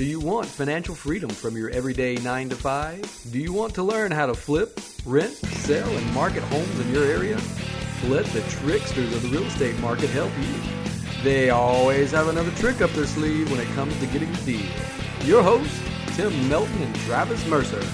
Do you want financial freedom from your everyday 9 to 5? Do you want to learn how to flip, rent, sell, and market homes in your area? Let the tricksters of the real estate market help you. They always have another trick up their sleeve when it comes to getting the deal. Your hosts, Tim Melton and Travis Mercer.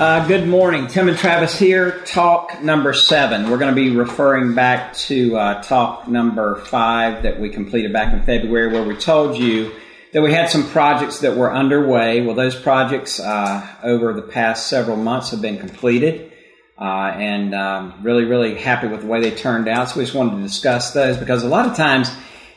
Uh, good morning. Tim and Travis here. Talk number seven. We're going to be referring back to uh, talk number five that we completed back in February, where we told you that we had some projects that were underway. Well, those projects uh, over the past several months have been completed. Uh, and um, really, really happy with the way they turned out. So we just wanted to discuss those because a lot of times,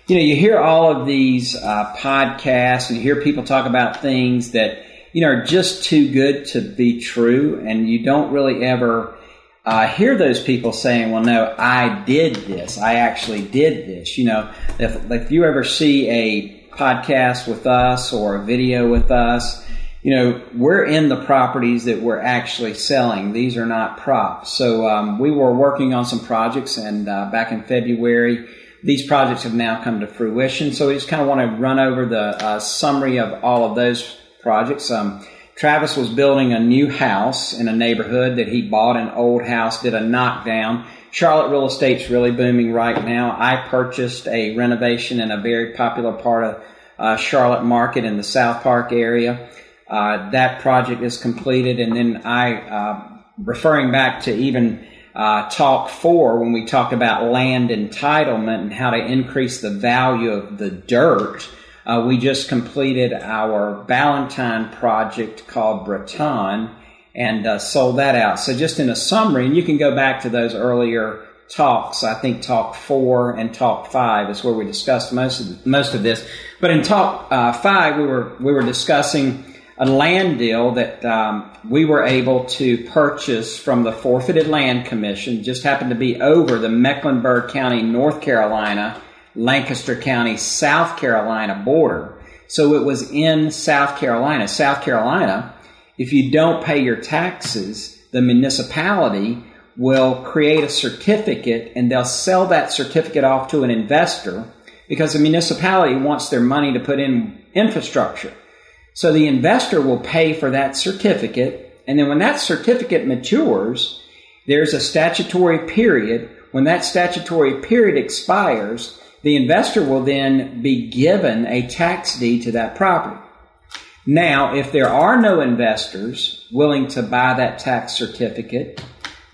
you know, you hear all of these uh, podcasts and you hear people talk about things that, you know, are just too good to be true. And you don't really ever uh, hear those people saying, well, no, I did this. I actually did this. You know, if, if you ever see a podcast with us or a video with us, you know, we're in the properties that we're actually selling. These are not props. So um, we were working on some projects, and uh, back in February, these projects have now come to fruition. So we just kind of want to run over the uh, summary of all of those projects. Um, Travis was building a new house in a neighborhood that he bought an old house, did a knockdown. Charlotte real estate's really booming right now. I purchased a renovation in a very popular part of uh, Charlotte Market in the South Park area. Uh, that project is completed, and then I, uh, referring back to even uh, talk four when we talk about land entitlement and how to increase the value of the dirt. Uh, we just completed our Ballantyne project called Breton and uh, sold that out. So just in a summary, and you can go back to those earlier talks. I think talk four and talk five is where we discussed most of most of this. But in talk uh, five, we were we were discussing a land deal that um, we were able to purchase from the forfeited land commission. Just happened to be over the Mecklenburg County, North Carolina, Lancaster County, South Carolina border. So it was in South Carolina. South Carolina, if you don't pay your taxes, the municipality will create a certificate and they'll sell that certificate off to an investor because the municipality wants their money to put in infrastructure. So the investor will pay for that certificate, and then when that certificate matures, there's a statutory period. When that statutory period expires, the investor will then be given a tax deed to that property. Now, if there are no investors willing to buy that tax certificate,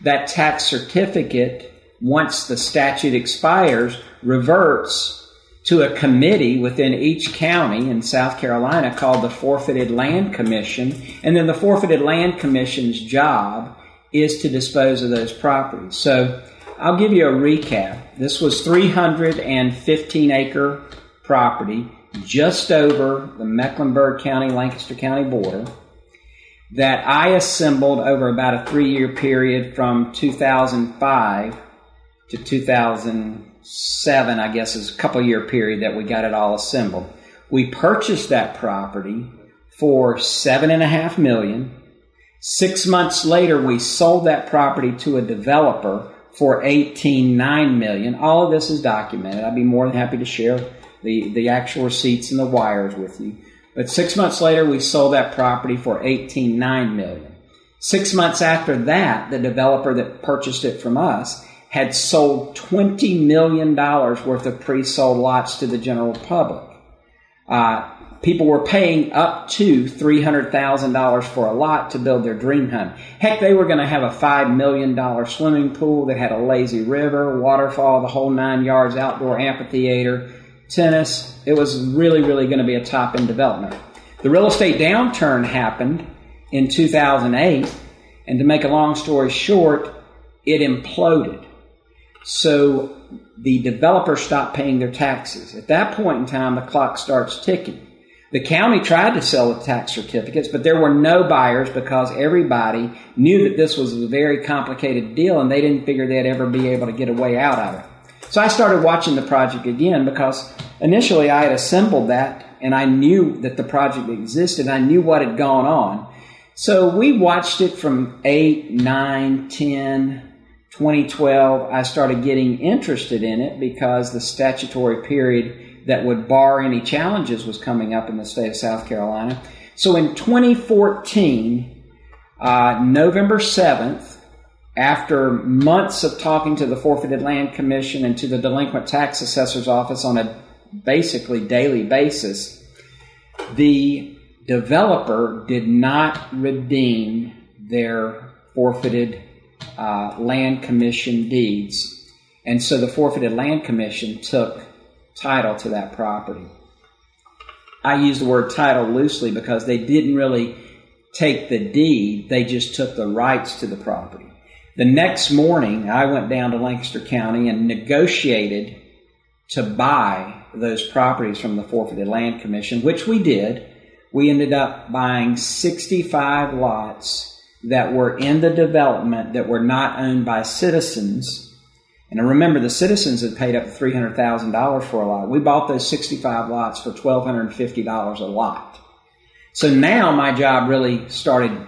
that tax certificate, once the statute expires, reverts to a committee within each county in South Carolina called the Forfeited Land Commission. And then the Forfeited Land Commission's job is to dispose of those properties. So I'll give you a recap. This was 315 acre property just over the Mecklenburg County, Lancaster County border that I assembled over about a three year period from 2005 to 2007, I guess is a couple year period that we got it all assembled. We purchased that property for seven and a half million. Six months later, we sold that property to a developer for eighteen nine million. All of this is documented. I'd be more than happy to share the, the actual receipts and the wires with you. But six months later, we sold that property for eighteen nine million. Six months after that, the developer that purchased it from us had sold $20 million worth of pre-sold lots to the general public. Uh, people were paying up to $300,000 for a lot to build their dream home. Heck, they were going to have a $5 million swimming pool that had a lazy river, waterfall, the whole nine yards, outdoor amphitheater, tennis. It was really, really going to be a top end development. The real estate downturn happened in 2008, and to make a long story short, it imploded. So the developers stopped paying their taxes. At that point in time, the clock starts ticking. The county tried to sell the tax certificates, but there were no buyers because everybody knew that this was a very complicated deal and they didn't figure they'd ever be able to get a way out of it. So I started watching the project again because initially I had assembled that and I knew that the project existed. I knew what had gone on. So we watched it from 8, 9, 10, 2012. I started getting interested in it because the statutory period that would bar any challenges was coming up in the state of South Carolina. So in 2014, uh, November 7th, after months of talking to the Forfeited Land Commission and to the Delinquent Tax Assessor's Office on a basically daily basis, the developer did not redeem their forfeited uh, land commission deeds. And so the forfeited land commission took title to that property. I use the word title loosely because they didn't really take the deed, they just took the rights to the property. The next morning, I went down to Lancaster County and negotiated to buy those properties from the Forfeited Land Commission, which we did. We ended up buying 65 lots that were in the development that were not owned by citizens and I remember the citizens had paid up to $300,000 for a lot. We bought those 65 lots for $1,250 a lot. So now my job really started,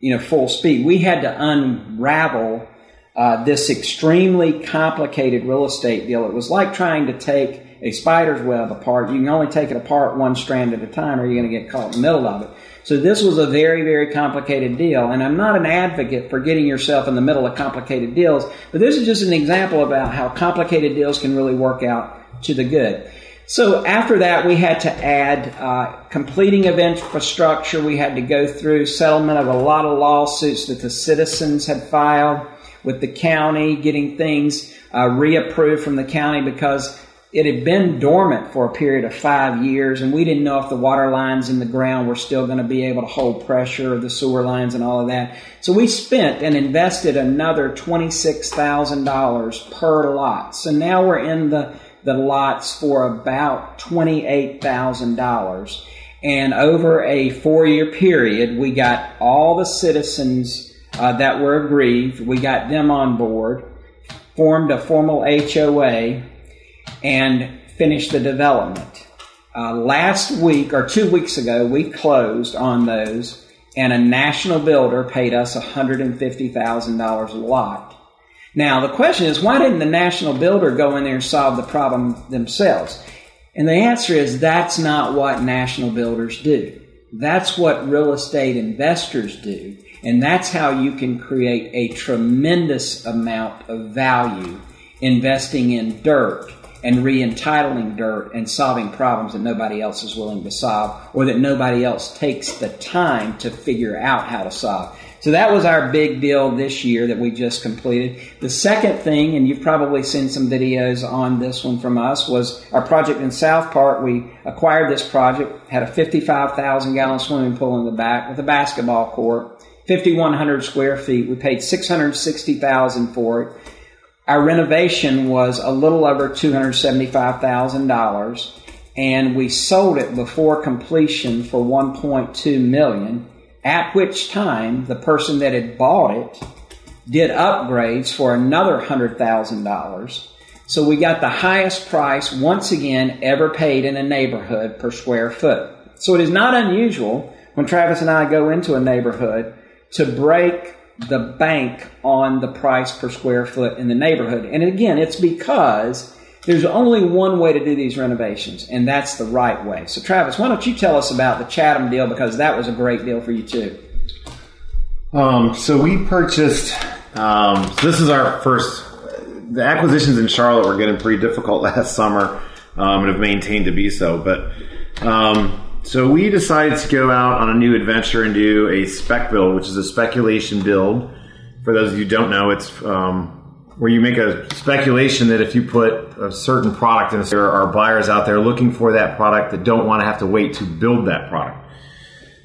you know, full speed. We had to unravel uh, this extremely complicated real estate deal. It was like trying to take a spider's web apart. You can only take it apart one strand at a time or you're going to get caught in the middle of it. So this was a very, very complicated deal. And I'm not an advocate for getting yourself in the middle of complicated deals, but this is just an example about how complicated deals can really work out to the good. So after that, we had to add uh, completing of infrastructure. We had to go through settlement of a lot of lawsuits that the citizens had filed with the county, getting things uh, reapproved from the county because it had been dormant for a period of five years, and we didn't know if the water lines in the ground were still going to be able to hold pressure, the sewer lines, and all of that. So we spent and invested another $26,000 per lot. So now we're in the, the lots for about $28,000. And over a four year period, we got all the citizens uh, that were aggrieved, we got them on board, formed a formal HOA and finished the development. Uh, last week or two weeks ago, we closed on those, and a national builder paid us $150,000 a lot. Now, the question is, why didn't the national builder go in there and solve the problem themselves? And the answer is that's not what national builders do. That's what real estate investors do. And that's how you can create a tremendous amount of value investing in dirt and re-entitling dirt and solving problems that nobody else is willing to solve or that nobody else takes the time to figure out how to solve. So that was our big deal this year that we just completed. The second thing, and you've probably seen some videos on this one from us, was our project in South Park. We acquired this project, had a 55,000 gallon swimming pool in the back with a basketball court, 5,100 square feet. We paid 660,000 for it. Our renovation was a little over $275,000 and we sold it before completion for 1.2 million at which time the person that had bought it did upgrades for another $100,000 so we got the highest price once again ever paid in a neighborhood per square foot so it is not unusual when Travis and I go into a neighborhood to break the bank on the price per square foot in the neighborhood. And again, it's because there's only one way to do these renovations, and that's the right way. So, Travis, why don't you tell us about the Chatham deal because that was a great deal for you too. Um, so we purchased. Um, so this is our first. The acquisitions in Charlotte were getting pretty difficult last summer, um, and have maintained to be so. But um, so we decided to go out on a new adventure and do a spec build, which is a speculation build. For those of you who don't know, it's um, where you make a speculation that if you put a certain product in, there are buyers out there looking for that product that don't want to have to wait to build that product.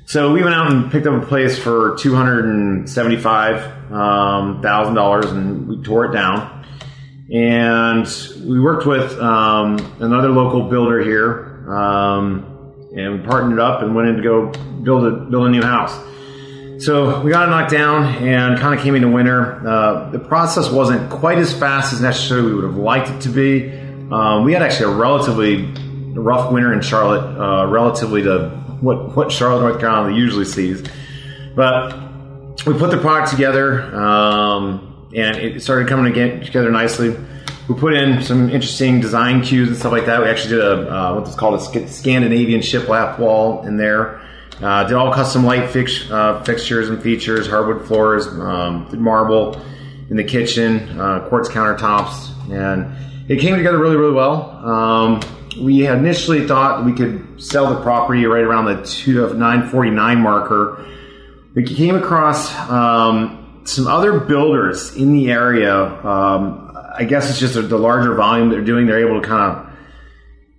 So we went out and picked up a place for two hundred and seventy-five thousand um, dollars, and we tore it down. And we worked with um, another local builder here. Um, and we partnered up and went in to go build a build a new house. So we got it knocked down and kind of came into winter. Uh, the process wasn't quite as fast as necessarily we would have liked it to be. Um, we had actually a relatively rough winter in Charlotte, uh, relatively to what what Charlotte, North Carolina usually sees. But we put the product together, um, and it started coming together nicely. we put in some interesting design cues and stuff like that. We actually did a uh, what's called a Scandinavian shiplap wall in there. Uh, did all custom light fix, uh, fixtures and features, hardwood floors, um, did marble in the kitchen, uh, quartz countertops, and it came together really, really well. Um, we initially thought we could sell the property right around the two of 949 marker. We came across um, some other builders in the area. Um, I guess it's just the larger volume they're doing. They're able to kind of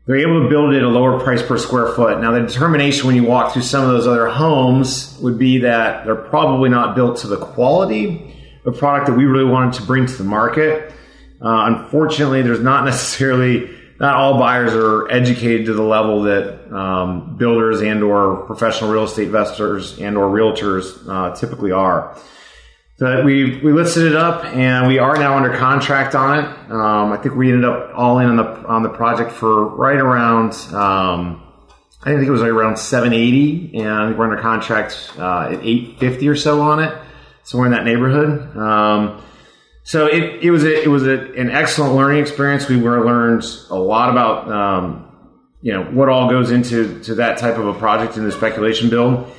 they're able to build it at a lower price per square foot. Now, the determination when you walk through some of those other homes would be that they're probably not built to the quality of product that we really wanted to bring to the market. Uh, unfortunately, there's not necessarily not all buyers are educated to the level that um, builders and or professional real estate investors and or realtors uh, typically are. So we we listed it up, and we are now under contract on it. Um, I think we ended up all in on the on the project for right around. Um, I think it was around 780, and we're under contract uh, at 850 or so on it, somewhere in that neighborhood. Um, so it, it was a, it was a, an excellent learning experience. We were learned a lot about um, you know what all goes into to that type of a project in the speculation build.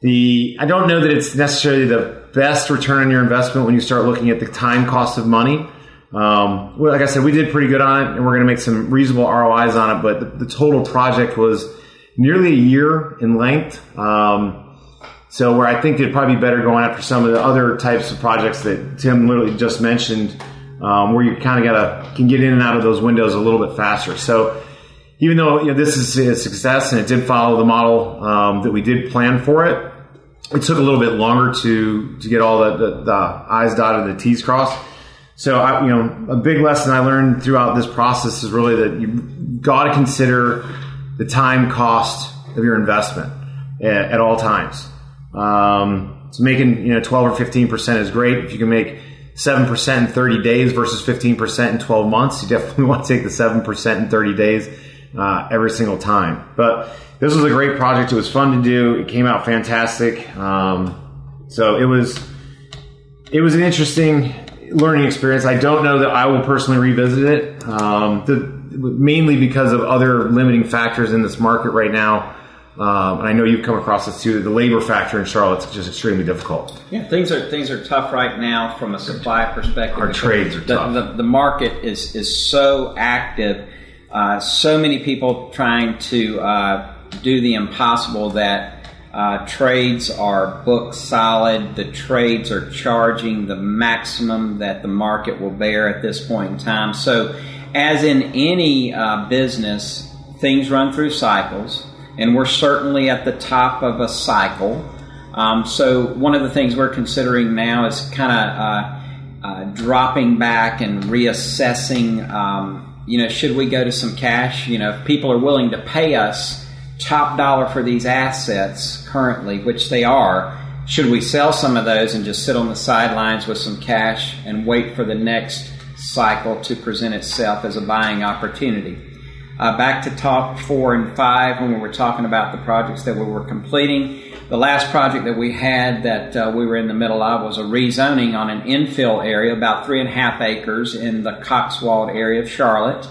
The I don't know that it's necessarily the best return on your investment when you start looking at the time cost of money. Um, well, like I said, we did pretty good on it, and we're going to make some reasonable ROIs on it. But the, the, total project was nearly a year in length. Um, so, where I think it'd probably be better going after some of the other types of projects that Tim literally just mentioned, um, where you kind of got to can get in and out of those windows a little bit faster. So, even though you know this is a success and it did follow the model um, that we did plan for it, it took a little bit longer to to get all the, the, the I's dotted and the T's crossed. So, I, you know, a big lesson I learned throughout this process is really that you got to consider the time cost of your investment at, at all times. Um, so making you know 12 or 15 percent is great. If you can make seven percent in 30 days versus 15 percent in 12 months, you definitely want to take the seven percent in 30 days uh, every single time. But this was a great project. It was fun to do. It came out fantastic. Um, so it was it was an interesting learning experience. I don't know that I will personally revisit it. Um, the, mainly because of other limiting factors in this market right now. Um, and I know you've come across this too. The labor factor in Charlotte's just extremely difficult. Yeah, things are things are tough right now from a supply perspective. Our trades are the, tough. The, the market is is so active. Uh, so many people trying to uh, do the impossible that uh, trades are booked solid. The trades are charging the maximum that the market will bear at this point in time. So, as in any uh, business, things run through cycles, and we're certainly at the top of a cycle. Um, so, one of the things we're considering now is kind of uh, uh, dropping back and reassessing. Um, you know, should we go to some cash? You know, if people are willing to pay us top dollar for these assets currently, which they are, should we sell some of those and just sit on the sidelines with some cash and wait for the next cycle to present itself as a buying opportunity? Uh, back to top four and five when we were talking about the projects that we were completing. The last project that we had that uh, we were in the middle of was a rezoning on an infill area, about three and a half acres in the Cotswold area of Charlotte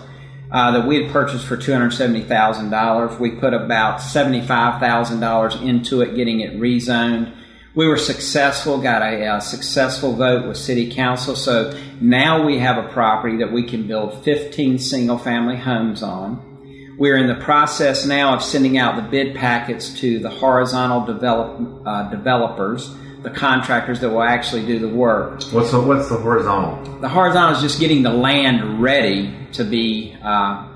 uh, that we had purchased for $270,000. We put about $75,000 into it, getting it rezoned. We were successful, got a, a, successful vote with City Council. So now we have a property that we can build 15 single family homes on. We're in the process now of sending out the bid packets to the horizontal develop, uh, developers the contractors that will actually do the work. What's the what's the horizontal? The horizontal is just getting the land ready to be uh,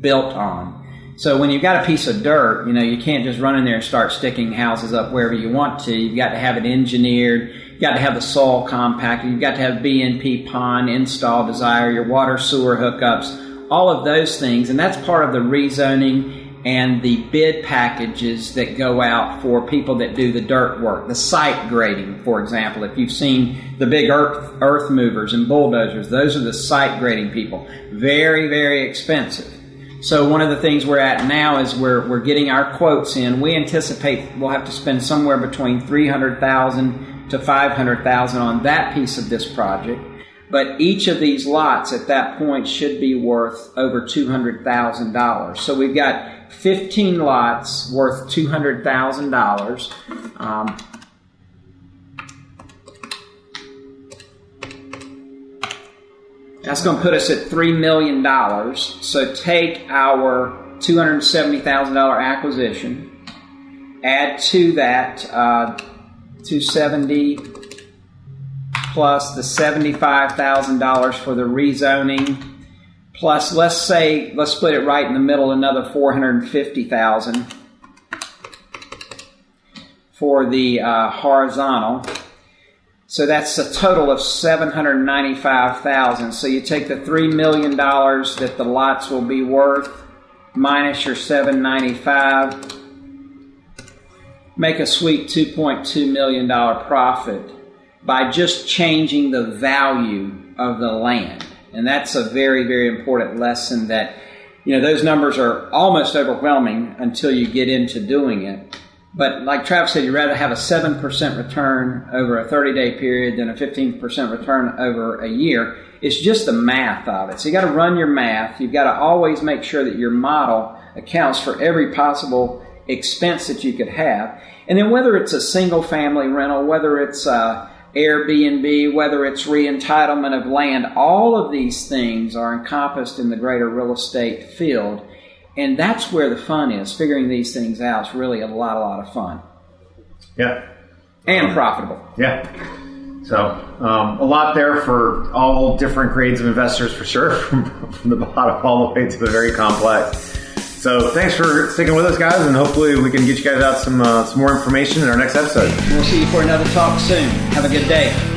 built on. So when you've got a piece of dirt, you know you can't just run in there and start sticking houses up wherever you want to. You've got to have it engineered. You've got to have the soil compacted. You've got to have BMP pond install desire your water sewer hookups, all of those things, and that's part of the rezoning and the bid packages that go out for people that do the dirt work, the site grading, for example. If you've seen the big earth, earth movers and bulldozers, those are the site grading people. Very, very expensive. So one of the things we're at now is we're, we're getting our quotes in. We anticipate we'll have to spend somewhere between 300000 to 500000 on that piece of this project. But each of these lots at that point should be worth over $200,000. So we've got 15 lots worth $200,000. Um, that's going to put us at $3 million. So take our $270,000 acquisition, add to that uh, 270 plus the $75,000 for the rezoning plus let's say let's split it right in the middle another 450,000 for the uh, horizontal. So that's a total of 795,000 so you take the 3 million dollars that the lots will be worth minus your 795 make a sweet 2.2 million dollar profit by just changing the value of the land. And that's a very, very important lesson that, you know, those numbers are almost overwhelming until you get into doing it. But like Travis said, you'd rather have a 7% return over a 30 day period than a 15% return over a year. It's just the math of it. So you got to run your math. You've got to always make sure that your model accounts for every possible expense that you could have. And then whether it's a single family rental, whether it's uh, Airbnb, whether it's re-entitlement of land, all of these things are encompassed in the greater real estate field. And that's where the fun is. Figuring these things out is really a lot, a lot of fun. Yeah. And profitable. Yeah. So um, a lot there for all different grades of investors for sure, from, from the bottom all the way to the very complex. So thanks for sticking with us, guys, and hopefully we can get you guys out some uh, some more information in our next episode. We'll see you for another talk soon. Have a good day.